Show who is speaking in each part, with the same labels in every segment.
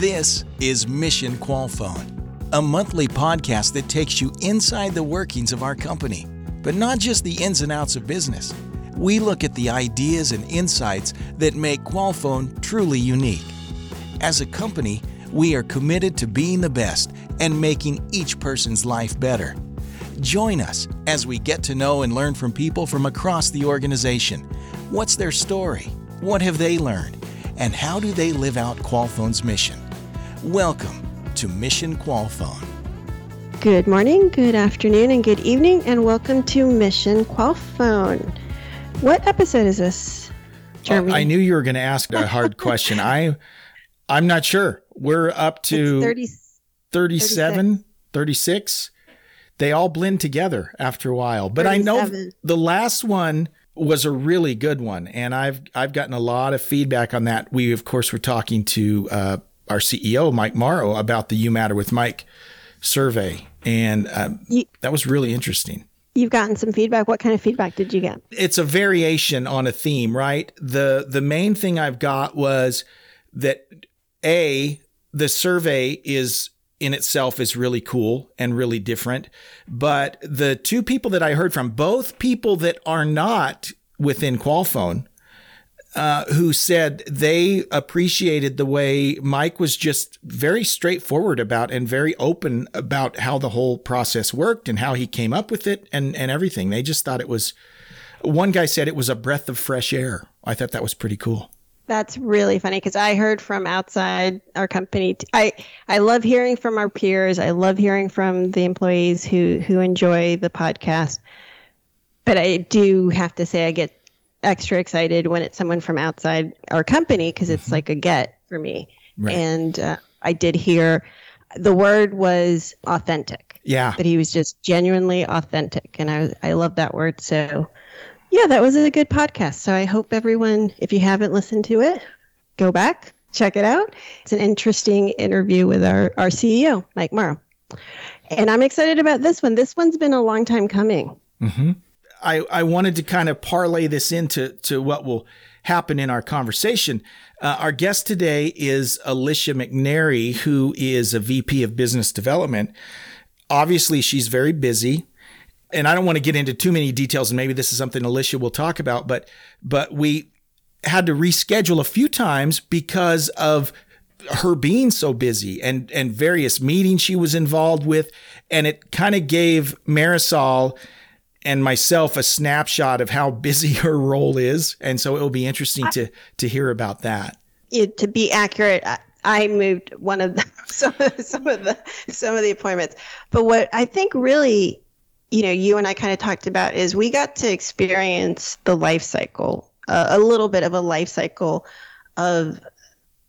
Speaker 1: This is Mission Qualfon, a monthly podcast that takes you inside the workings of our company, but not just the ins and outs of business. We look at the ideas and insights that make Qualfon truly unique. As a company, we are committed to being the best and making each person's life better. Join us as we get to know and learn from people from across the organization. What's their story? What have they learned? And how do they live out Qualfon's mission? Welcome to Mission Qualfon.
Speaker 2: Good morning, good afternoon, and good evening, and welcome to Mission Qualfon. What episode is this, Jeremy?
Speaker 3: Well, I knew you were going to ask a hard question. I, I'm not sure. We're up to
Speaker 2: 30,
Speaker 3: 37, 36. They all blend together after a while. But I know the last one was a really good one, and I've I've gotten a lot of feedback on that. We of course were talking to uh, our CEO Mike Marrow about the You Matter with Mike survey, and um,
Speaker 2: You-
Speaker 3: that was really interesting.
Speaker 2: You've gotten some feedback. What kind of feedback did you get?
Speaker 3: it's a variation on a theme, right? The the main thing I've got was that a the survey is in itself is really cool and really different, but the two people that I heard from, both people that are not within Qualfon, uh, who said they appreciated the way Mike was just very straightforward about and very open about how the whole process worked and how he came up with it and, and everything. They just thought it was, one guy said it was a breath of fresh air. I thought that was pretty cool.
Speaker 2: That's really funny because I heard from outside our company. t- I I love hearing from our peers. I love hearing from the employees who who enjoy the podcast. But I do have to say I get extra excited when it's someone from outside our company because it's like a get for me.
Speaker 3: Right.
Speaker 2: And uh, I did hear the word was authentic.
Speaker 3: Yeah.
Speaker 2: That he was just genuinely authentic, and I I love that word. So yeah, that was a good podcast. So I hope everyone, if you haven't listened to it, go back, check it out. It's an interesting interview with our, our CEO, Mike Marrow. And I'm excited about this one. This one's been a long time coming.
Speaker 3: I, I wanted to kind of parlay this into to what will happen in our conversation. Uh, our guest today is Alicia McNary, who is a VP of Business Development. Obviously, she's very busy, and I don't want to get into too many details. And maybe this is something Alicia will talk about, but but we had to reschedule a few times because of her being so busy and and various meetings she was involved with, and it kind of gave Marisol and myself a snapshot of how busy her role is, and so it will be interesting to to hear about that.
Speaker 2: It, to be accurate, I, I moved one of the some of, some of the some of the appointments. But what I think really, you know, you and I kind of talked about is we got to experience the life cycle, uh, a little bit of a life cycle of,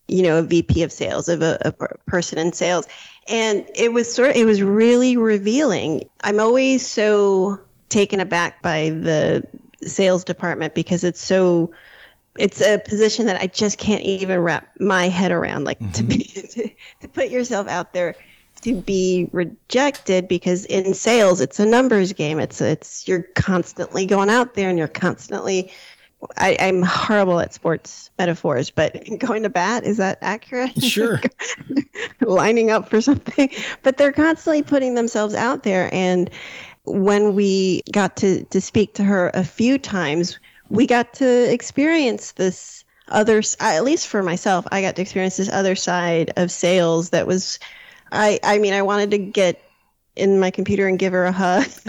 Speaker 2: you know, a VP of sales, of a, a person in sales, and it was sort of it was really revealing. I'm always so taken aback by the sales department because it's so it's a position that I just can't even wrap my head around. Like to be to, mm-hmm. to put yourself out there to be rejected because in sales it's a numbers game. It's it's you're constantly going out there and you're constantly. I, I'm horrible at sports metaphors, but going to bat is that accurate?
Speaker 3: Sure.
Speaker 2: lining up for something, but they're constantly putting themselves out there. And when we got to, to speak to her a few times, we got to experience this other, at least for myself, I got to experience this other side of sales that was, I, I mean, I wanted to get in my computer and give her a hug.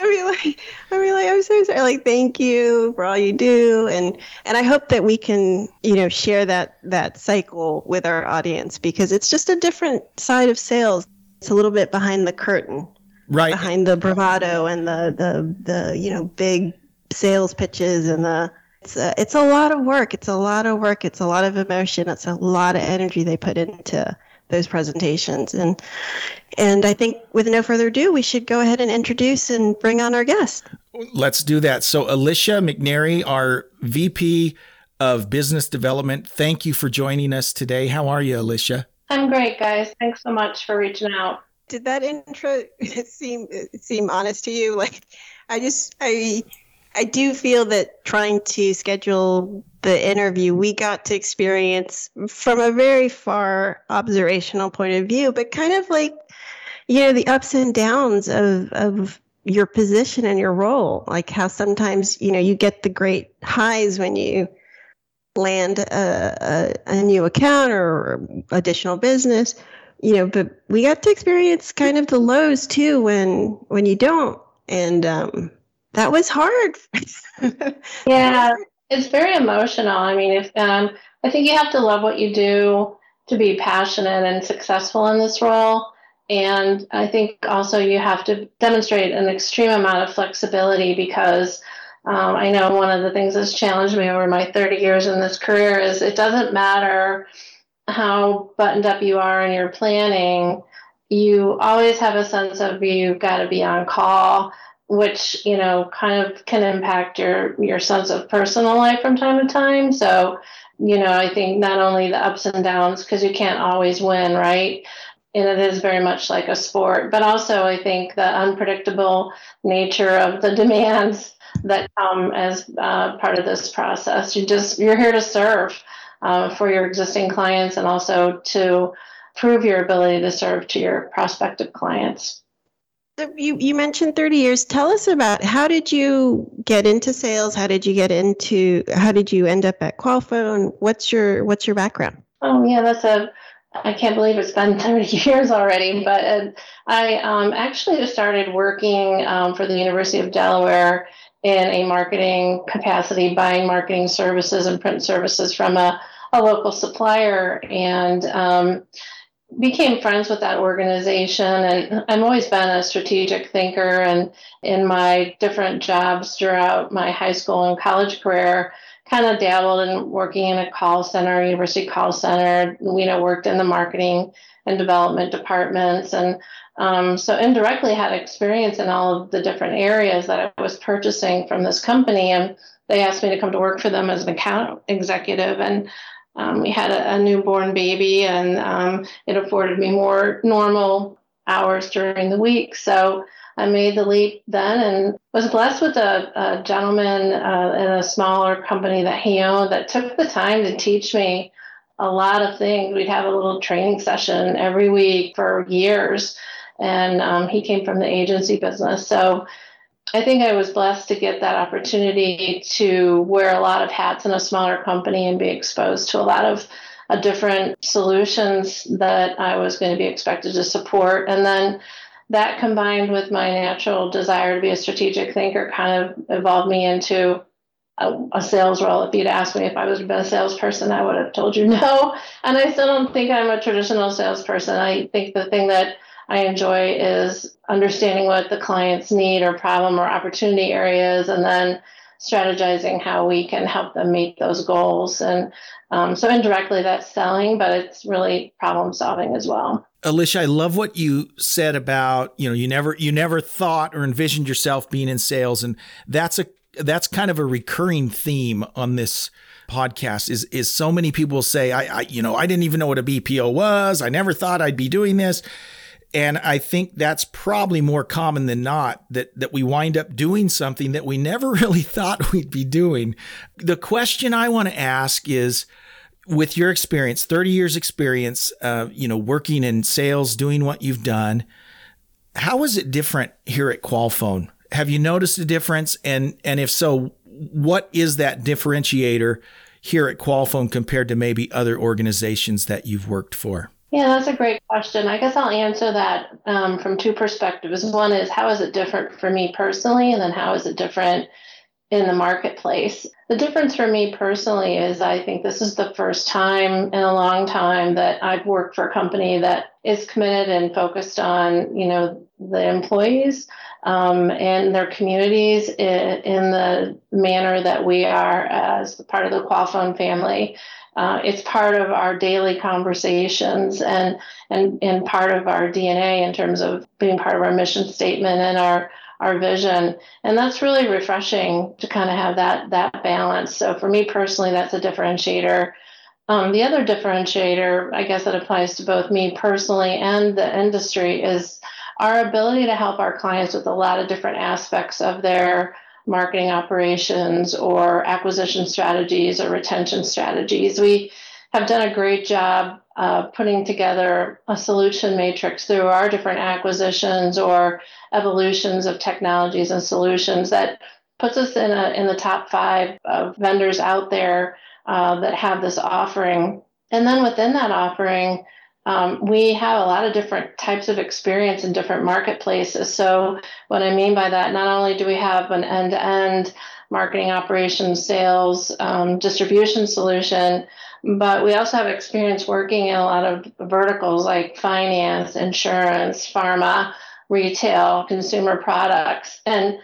Speaker 2: I'd be like, I'd be like, I'm so sorry. Like, thank you for all you do, and and I hope that we can, you know, share that that cycle with our audience because it's just a different side of sales. It's a little bit behind the curtain,
Speaker 3: Right.
Speaker 2: behind the bravado and the the the you know big sales pitches and the. It's a, it's a lot of work. It's a lot of work. It's a lot of emotion. It's a lot of energy they put into those presentations. And and I think with no further ado, we should go ahead and introduce and bring on our guest.
Speaker 3: Let's do that. So, Alicia McNary, our VP of Business Development, thank you for joining us today. How are you, Alicia?
Speaker 4: I'm great, guys. Thanks so much for reaching out.
Speaker 2: Did that intro seem seem honest to you? Like, I just I I do feel that trying to schedule the interview, we got to experience from a very far observational point of view, but kind of like, you know, the ups and downs of, of your position and your role. Like how sometimes, you know, you get the great highs when you land a, a, a new account or additional business, you know, but we got to experience kind of the lows too when when you don't. And um, that was hard.
Speaker 4: yeah, it's very emotional. I mean, if um, I think you have to love what you do to be passionate and successful in this role. And I think also you have to demonstrate an extreme amount of flexibility because um, I know one of the things that's challenged me over my 30 years in this career is it doesn't matter how buttoned up you are in your planning, you always have a sense of you've got to be on call which you know kind of can impact your your sense of personal life from time to time. So you know i think not only the ups and downs because you can't always win right? And it is very much like a sport but also i think the unpredictable nature of the demands that come as uh, part of this process. You just you're here to serve uh, for your existing clients and also to prove your ability to serve to your prospective clients
Speaker 2: you, you mentioned 30 years. Tell us about how did you get into sales? How did you get into how did you end up at Qualfon? What's your what's your background?
Speaker 4: Oh yeah, that's a I can't believe it's been 30 years already, but uh, I um, actually just started working um, for the University of Delaware in a marketing capacity, buying marketing services and print services from a, a local supplier. And um, became friends with that organization and I've always been a strategic thinker and in my different jobs throughout my high school and college career kind of dabbled in working in a call center university call center. You know worked in the marketing and development departments and um, so indirectly had experience in all of the different areas that i was purchasing from this company. And they asked me to come to work for them as an account executive. And um, we had a, a, newborn baby, and um, it afforded me more normal hours during the week. So I made the leap then and was blessed with a, a gentleman uh, in a smaller company that he owned that took the time to teach me a lot of things. We'd have a little training session every week for years. And um, he came from the agency business. So I think I was blessed to get that opportunity to wear a lot of hats in a smaller company and be exposed to a lot of uh, different solutions that I was going to be expected to support. And then that combined with my natural desire to be a strategic thinker kind of evolved me into a, a, sales role. If you'd asked me if I was a salesperson, I would have told you no. And I still don't think I'm a traditional salesperson. I think the thing that I enjoy is understanding what the clients need or problem or opportunity areas, and then strategizing how we can help them meet those goals. And um, so indirectly, that's selling, but it's really problem solving as well.
Speaker 3: Alicia, I love what you said about you know you never you never thought or envisioned yourself being in sales, and that's a that's kind of a recurring theme on this podcast is is so many people say I, I you know I didn't even know what a BPO was. I never thought I'd be doing this. And I think that's probably more common than not that, that we wind up doing something that we never really thought we'd be doing. The question I want to ask is with your experience, 30 years experience, uh, you know, working in sales, doing what you've done, how is it different here at Qualfon? Have you noticed a difference? And, and if so, what is that differentiator here at Qualfon compared to maybe other organizations that you've worked for?
Speaker 4: Yeah, that's a great question. I guess I'll answer that um, from two perspectives. One is how is it different for me personally, and then how is it different in the marketplace? The difference for me personally is I think this is the first time in a long time that I've worked for a company that is committed and focused on, you know, the employees um, and their communities in, the manner that we are as part of the Qualfon family. Uh, it's part of our daily conversations and, and, and part of our DNA in terms of being part of our mission statement and our, our vision. And that's really refreshing to kind of have that, that balance. So for me personally, that's a differentiator. Um, the other differentiator, I guess that applies to both me personally and the industry, is our ability to help our clients with a lot of different aspects of their marketing operations or acquisition strategies or retention strategies. We have done a great job uh, putting together a solution matrix through our different acquisitions or evolutions of technologies and solutions that puts us in a in the top five of vendors out there uh, that have this offering. And then within that offering, um, we have a lot of different types of experience in different marketplaces. So, what I mean by that, not only do we have an end to end marketing operations, sales, um, distribution solution, but we also have experience working in a lot of verticals like finance, insurance, pharma, retail, consumer products. And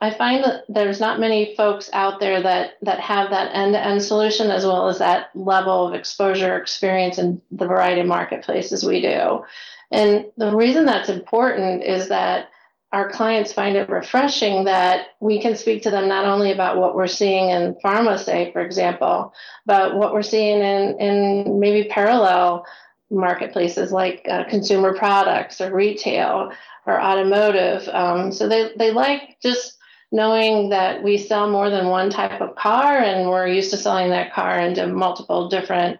Speaker 4: I find that there's not many folks out there that that have that end-to-end solution as well as that level of exposure experience in the variety of marketplaces we do. And the reason that's important is that our clients find it refreshing that we can speak to them not only about what we're seeing in pharma, say, for example, but what we're seeing in, in maybe parallel marketplaces like uh, consumer products or retail or automotive. Um, so they, they like just knowing that we sell more than one type of car and we're used to selling that car into multiple different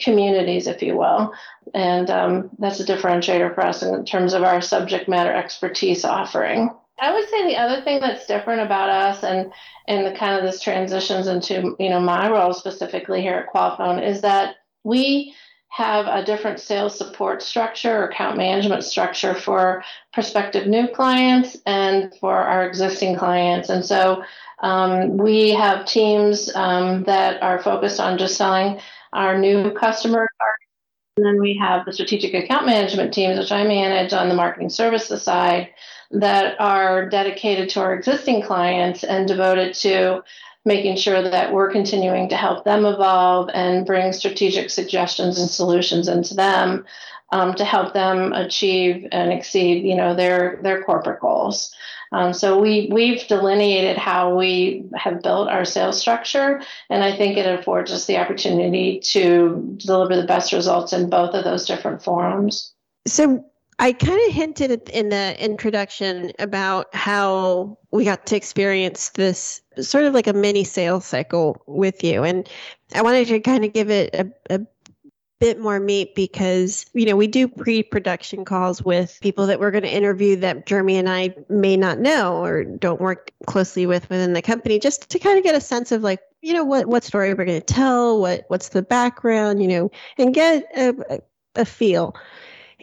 Speaker 4: communities, if you will. And um, that's a differentiator for us in terms of our subject matter expertise offering. I would say the other thing that's different about us and and the kind of this transitions into you know my role specifically here at Qualfon is that we have a different sales support structure or account management structure for prospective new clients and for our existing clients. And so um, we have teams um, that are focused on just selling our new customer. And then we have the strategic account management teams, which I manage on the marketing services side, that are dedicated to our existing clients and devoted to making sure that we're continuing to help them evolve and bring strategic suggestions and solutions into them um, to help them achieve and exceed, you know, their their corporate goals. Um, so we we've delineated how we have built our sales structure, and I think it affords us the opportunity to deliver the best results in both of those different forums.
Speaker 2: So I kind of hinted in the introduction about how we got to experience this sort of like a mini sales cycle with you. And I wanted to kind of give it a, a bit more meat because, you know, we do pre production calls with people that we're going to interview that Jeremy and I may not know or don't work closely with within the company just to kind of get a sense of like, you know, what, what story we're going to tell, what, what's the background, you know, and get a, a feel.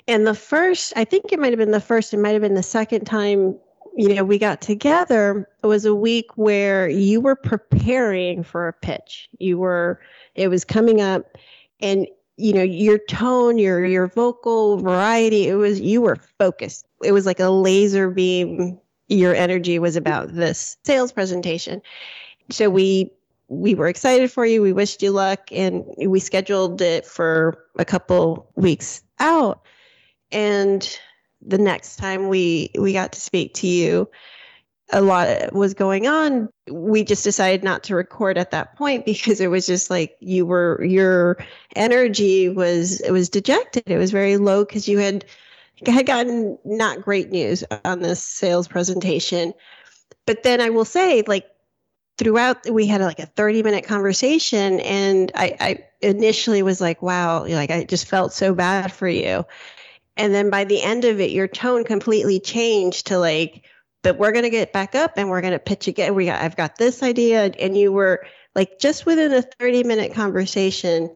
Speaker 2: And the first, I think it might have been the first, it might have been the second time, you know, we got together. It was a week where you were preparing for a pitch. You were, it was coming up and you know your tone your your vocal variety it was you were focused. It was like a laser beam. Your energy was about this sales presentation. So we we were excited for you. We wished you luck and we scheduled it for a couple weeks out. And the next time we we got to speak to you a lot was going on we just decided not to record at that point because it was just like you were your energy was it was dejected. It was very low because you had had gotten not great news on this sales presentation. But then i will say like throughout we had like a 30 minute conversation and i i initially was like wow like i just felt so bad for you. And then by the end of it your tone completely changed to like but we're going to get back up and we're going to pitch again. We got i've got this idea and you were like just within a 30 minute conversation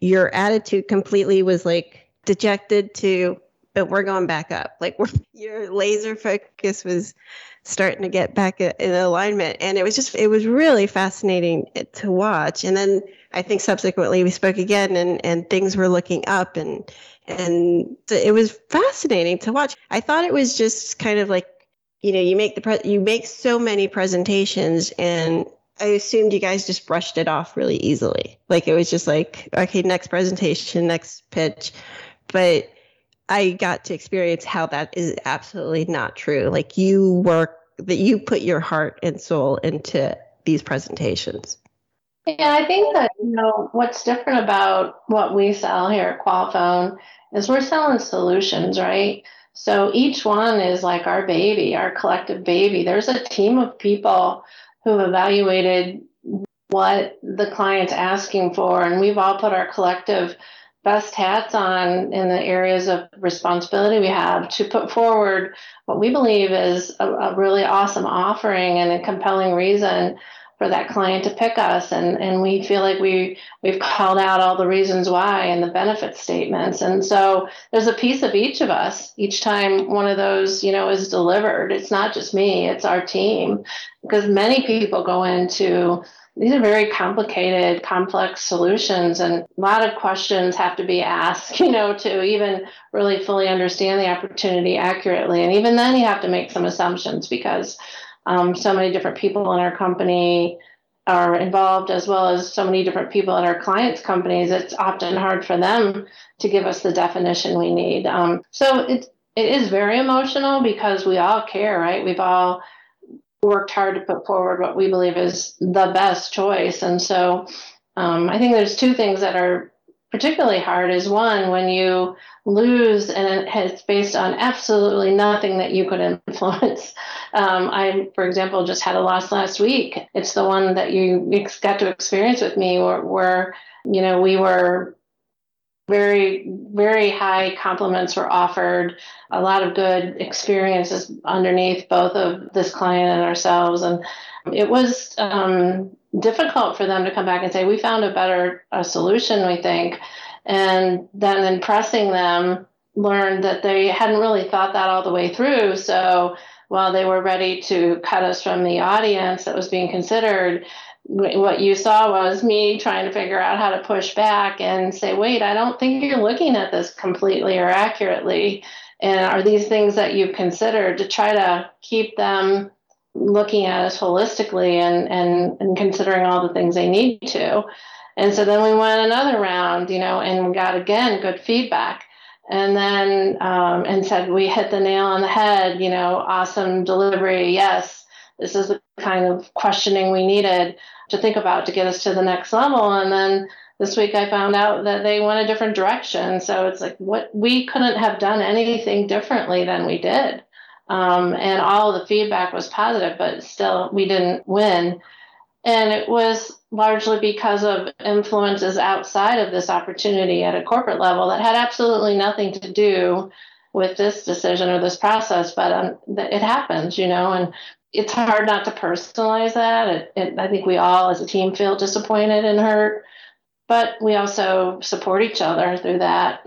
Speaker 2: your attitude completely was like dejected to but we're going back up. Like your laser focus was starting to get back in alignment. And it was just it was really fascinating eh, to watch. And then i think subsequently we spoke again and and things were looking up and and it was fascinating to watch. I thought it was just kind of like, you know, you make the pre- you make so many presentations, and I assumed you guys just brushed it off really easily. Like it was just like, okay, next presentation, next pitch, but I got to experience how that is absolutely not true. Like you work that you put your heart and soul into these presentations.
Speaker 4: Yeah, I think that you know what's different about what we sell here at qualfon is we're selling solutions, right? So each one is like our baby, our collective baby. There's a team of people who've evaluated what the client's asking for. And we've all put our collective best hats on in the areas of responsibility we have to put forward what we believe is a, a really awesome offering and a compelling reason for that client to pick us. And and we feel like we we've called out all the reasons why and the benefit statements. And so there's a piece of each of us each time one of those you know is delivered. It's not just me it's our team. Because many people go into these are very complicated complex solutions and a lot of questions have to be asked you know to even really fully understand the opportunity accurately. And even then you have to make some assumptions because um, so many different people in our company are involved, as well as so many different people at our clients' companies. It's often hard for them to give us the definition we need. Um, so it it is very emotional because we all care, right? We've all worked hard to put forward what we believe is the best choice, and so um, I think there's two things that are particularly hard is one when you lose and it's based on absolutely nothing that you could influence. Um, I, for example, just had a loss last week. It's the one that you got to experience with me where, where you know, we were very, very high compliments were offered, a lot of good experiences underneath both of this client and ourselves. And it was um, difficult for them to come back and say, we found a better a solution, we think. And then in pressing them, learned that they hadn't really thought that all the way through. So while they were ready to cut us from the audience that was being considered, what you saw was me trying to figure out how to push back and say, wait, I don't think you're looking at this completely or accurately. And are these things that you've considered to try to keep them looking at us holistically and, and, and considering all the things they need to. And so then we went another round, you know, and got again good feedback. And then um, and said we hit the nail on the head, you know, awesome delivery. Yes, this is the kind of questioning we needed to think about to get us to the next level. And then this week I found out that they went a different direction. So it's like what we couldn't have done anything differently than we did. Um, and all the feedback was positive, but still we didn't win. And it was largely because of influences outside of this opportunity at a corporate level that had absolutely nothing to do with this decision or this process, but um, it happens, you know, and it's hard not to personalize that. It, it, I think we all as a team feel disappointed and hurt but we also support each other through that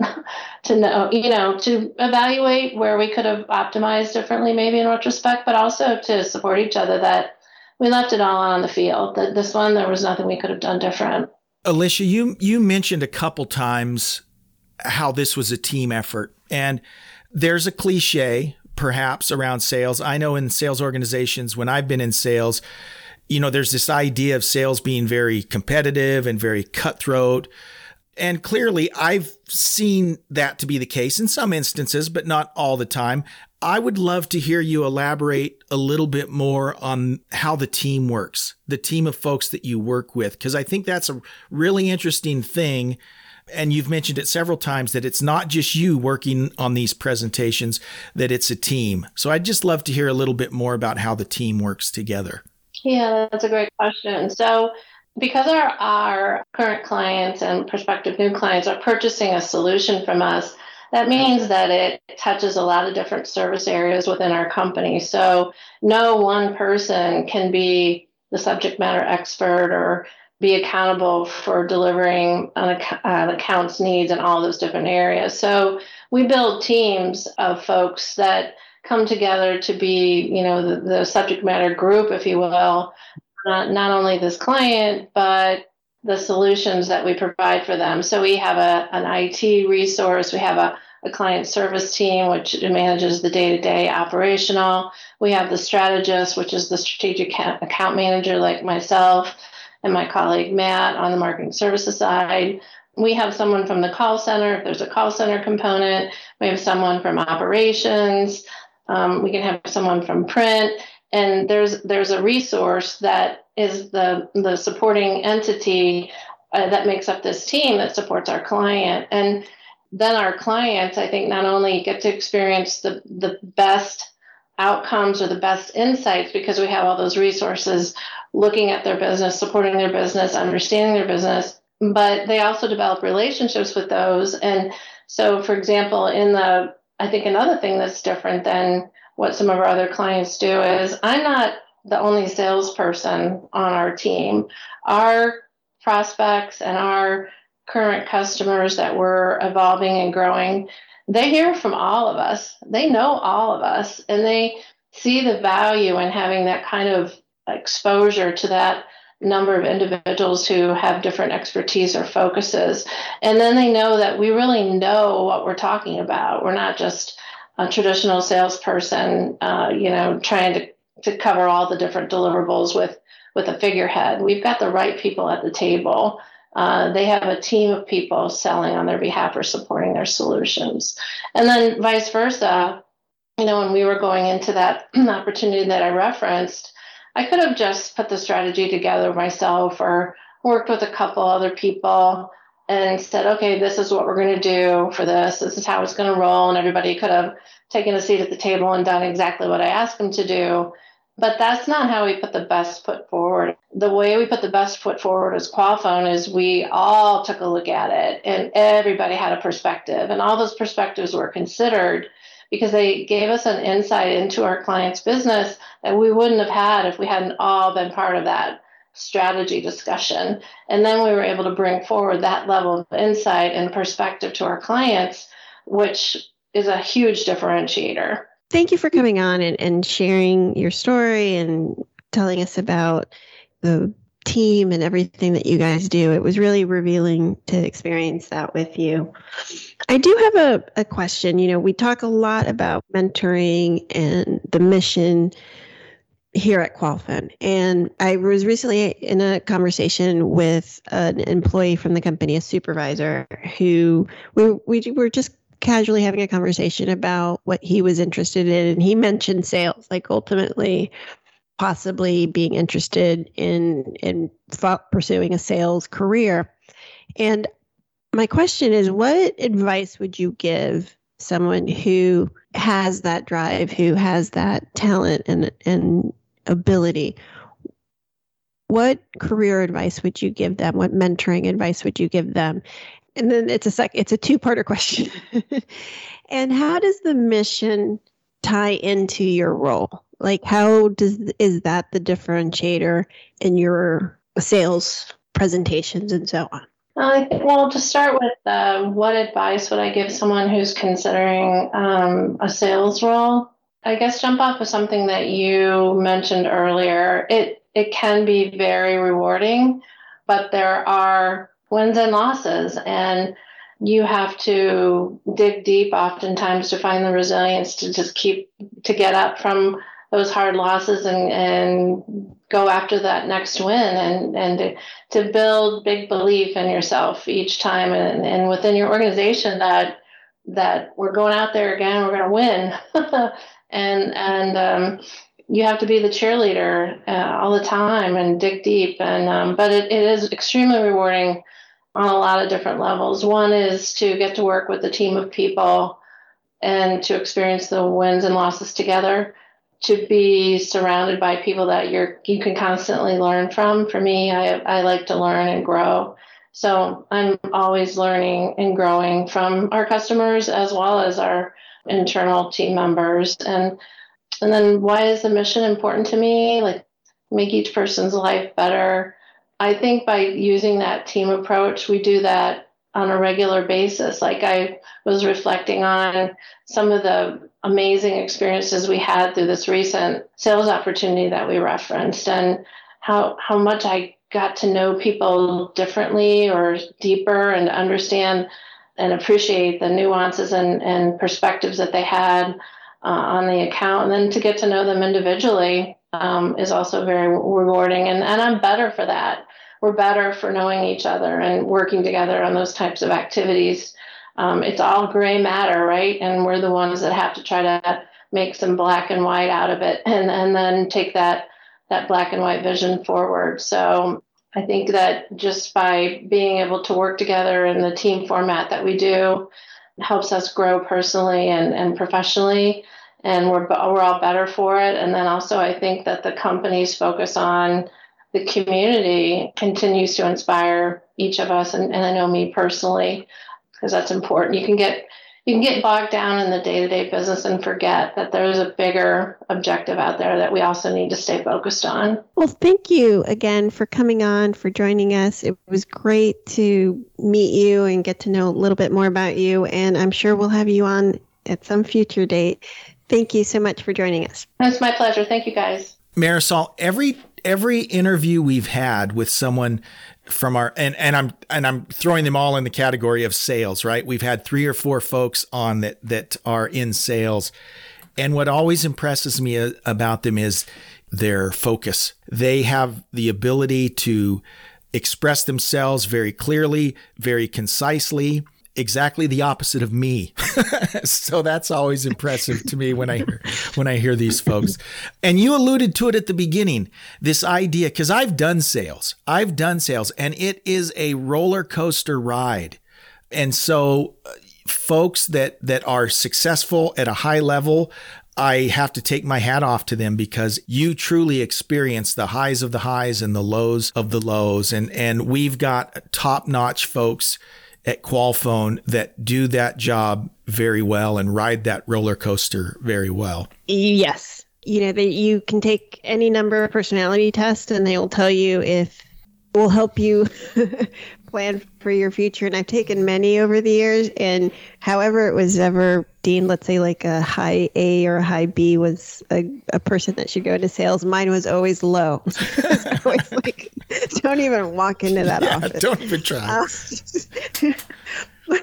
Speaker 4: to know you know to evaluate where we could have optimized differently maybe in retrospect but also to support each other that we left it all on the field that this one there was nothing we could have done different.
Speaker 3: Alicia you you mentioned a couple times how this was a team effort and there's a cliche perhaps around sales. I know in sales organizations when i've been in sales you know, there's this idea of sales being very competitive and very cutthroat. And clearly, I've seen that to be the case in some instances, but not all the time. I would love to hear you elaborate a little bit more on how the team works, the team of folks that you work with, because I think that's a really interesting thing. And you've mentioned it several times that it's not just you working on these presentations, that it's a team. So I'd just love to hear a little bit more about how the team works together.
Speaker 4: Yeah, that's a great question. So, because our, our current clients and prospective new clients are purchasing a solution from us, that means that it touches a lot of different service areas within our company. So, no one person can be the subject matter expert or be accountable for delivering an, an account's needs in all those different areas. So, we build teams of folks that come together to be, you know, the, the subject matter group, if you will, not, not only this client, but the solutions that we provide for them. So we have a, an IT resource, we have a, a client service team, which manages the day to day operational. We have the strategist, which is the strategic account manager, like myself and my colleague Matt on the marketing services side. We have someone from the call center, if there's a call center component. We have someone from operations. Um, we can have someone from print, and there's there's a resource that is the the supporting entity uh, that makes up this team that supports our client, and then our clients, I think, not only get to experience the the best outcomes or the best insights because we have all those resources looking at their business, supporting their business, understanding their business. But they also develop relationships with those. And so, for example, in the, I think another thing that's different than what some of our other clients do is I'm not the only salesperson on our team. Our prospects and our current customers that we're evolving and growing, they hear from all of us. They know all of us and they see the value in having that kind of exposure to that number of individuals who have different expertise or focuses. And then they know that we really know what we're talking about. We're not just a traditional salesperson, uh, you know, trying to, to cover all the different deliverables with, with a figurehead. We've got the right people at the table. Uh, they have a team of people selling on their behalf or supporting their solutions. And then vice versa, you know, when we were going into that opportunity that I referenced, I could have just put the strategy together myself or worked with a couple other people and said, okay, this is what we're going to do for this. This is how it's going to roll. And everybody could have taken a seat at the table and done exactly what I asked them to do. But that's not how we put the best foot forward. The way we put the best foot forward as Qualfon is we all took a look at it and everybody had a perspective. And all those perspectives were considered because they gave us an insight into our client's business that we wouldn't have had if we hadn't all been part of that strategy discussion. And then we were able to bring forward that level of insight and perspective to our clients, which is a huge differentiator.
Speaker 2: Thank you for coming on and, and sharing your story and telling us about the team and everything that you guys do. It was really revealing to experience that with you. I do have a, a question. You know, we talk a lot about mentoring and the mission here at Qualfon. And I was recently in a conversation with an employee from the company, a supervisor, who we, we were just casually having a conversation about what he was interested in. And he mentioned sales, like ultimately possibly being interested in in pursuing a sales career. And my question is what advice would you give someone who has that drive, who has that talent and and ability? What career advice would you give them? What mentoring advice would you give them? And then it's a sec it's a two-parter question. and how does the mission tie into your role? Like, how does is that the differentiator in your sales presentations and so on?
Speaker 4: Uh, well, to start with, uh, what advice would I give someone who's considering um, a sales role? I guess jump off of something that you mentioned earlier. It it can be very rewarding, but there are wins and losses, and you have to dig deep oftentimes to find the resilience to just keep to get up from those hard losses and, and go after that next win and, and to, to build big belief in yourself each time and, and within your organization that that we're going out there again, we're going to win. and and um, you have to be the cheerleader uh, all the time and dig deep. And um, but it, it is extremely rewarding on a lot of different levels. One is to get to work with a team of people and to experience the wins and losses together to be surrounded by people that you're you can constantly learn from. For me, I I like to learn and grow. So I'm always learning and growing from our customers as well as our internal team members. And and then why is the mission important to me? Like make each person's life better. I think by using that team approach, we do that on a regular basis. Like I was reflecting on some of the amazing experiences we had through this recent sales opportunity that we referenced and how how much I got to know people differently or deeper and understand and appreciate the nuances and, and perspectives that they had uh, on the account. And then to get to know them individually um, is also very rewarding. And, and I'm better for that. We're better for knowing each other and working together on those types of activities um, it's all gray matter, right? And we're the ones that have to try to make some black and white out of it, and and then take that that black and white vision forward. So I think that just by being able to work together in the team format that we do helps us grow personally and, and professionally. and we're we're all better for it. And then also, I think that the company's focus on the community continues to inspire each of us, and, and I know me personally, because that's important. You can get you can get bogged down in the day-to-day business and forget that there's a bigger objective out there that we also need to stay focused on.
Speaker 2: Well, thank you again for coming on, for joining us. It was great to meet you and get to know a little bit more about you, and I'm sure we'll have you on at some future date. Thank you so much for joining us.
Speaker 4: It's my pleasure. Thank you guys.
Speaker 3: Marisol, every every interview we've had with someone from our and and I'm and I'm throwing them all in the category of sales, right? We've had three or four folks on that that are in sales. And what always impresses me uh, about them is their focus. They have the ability to express themselves very clearly, very concisely, exactly the opposite of me. so that's always impressive to me when I hear, when I hear these folks. And you alluded to it at the beginning, this idea cuz I've done sales. I've done sales and it is a roller coaster ride. And so uh, folks that that are successful at a high level I have to take my hat off to them because you truly experience the highs of the highs and the lows of the lows. And, and we've got top notch folks at Qualfon that do that job very well and ride that roller coaster very well.
Speaker 2: Yes. You know, that you can take any number of personality tests and they'll tell you if will help you plan for your future. And I've taken many over the years, and however it was ever deemed, let's say like a high A or a high B was a, a person that should go into sales. Mine was always low. was always like, don't even walk into that
Speaker 3: yeah,
Speaker 2: office.
Speaker 3: Don't even try.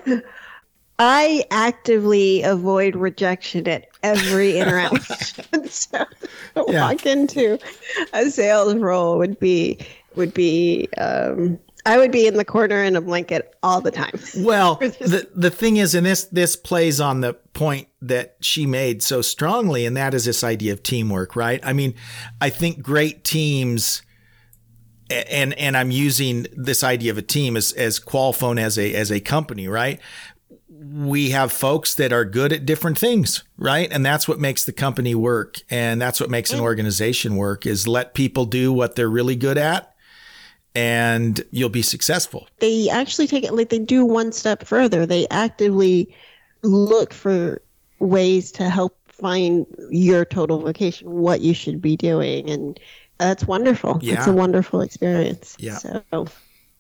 Speaker 2: Uh, I actively avoid rejection at every interaction. so yeah. walk into a sales role would be would be um, I would be in the corner in a blanket all the time.
Speaker 3: Well, the the thing is, and this this plays on the point that she made so strongly, and that is this idea of teamwork, right? I mean, I think great teams and and I'm using this idea of a team as as Qualfon as a as a company, right? We have folks that are good at different things, right? And that's what makes the company work, and that's what makes an mm. organization work. Is let people do what they're really good at, and you'll be successful.
Speaker 2: They actually take it like they do one step further. They actively look for ways to help find your total vocation, what you should be doing, and that's wonderful. Yeah. It's a wonderful experience.
Speaker 3: Yeah.
Speaker 2: So,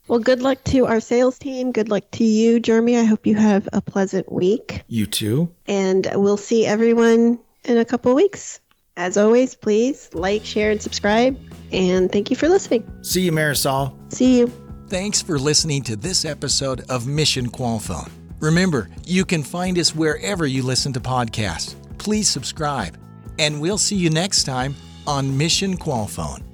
Speaker 2: well, good luck to our sales team. Good luck to you, Jeremy. I hope you have a pleasant week.
Speaker 3: You too.
Speaker 2: And we'll see everyone in a couple weeks. As always, please like, share, and subscribe. And thank you for listening.
Speaker 3: See you, Marisol.
Speaker 2: See you.
Speaker 1: Thanks for listening to this episode of Mission Qualfon. Remember, you can find us wherever you listen to podcasts. Please subscribe, and we'll see you next time on Mission Qualfon.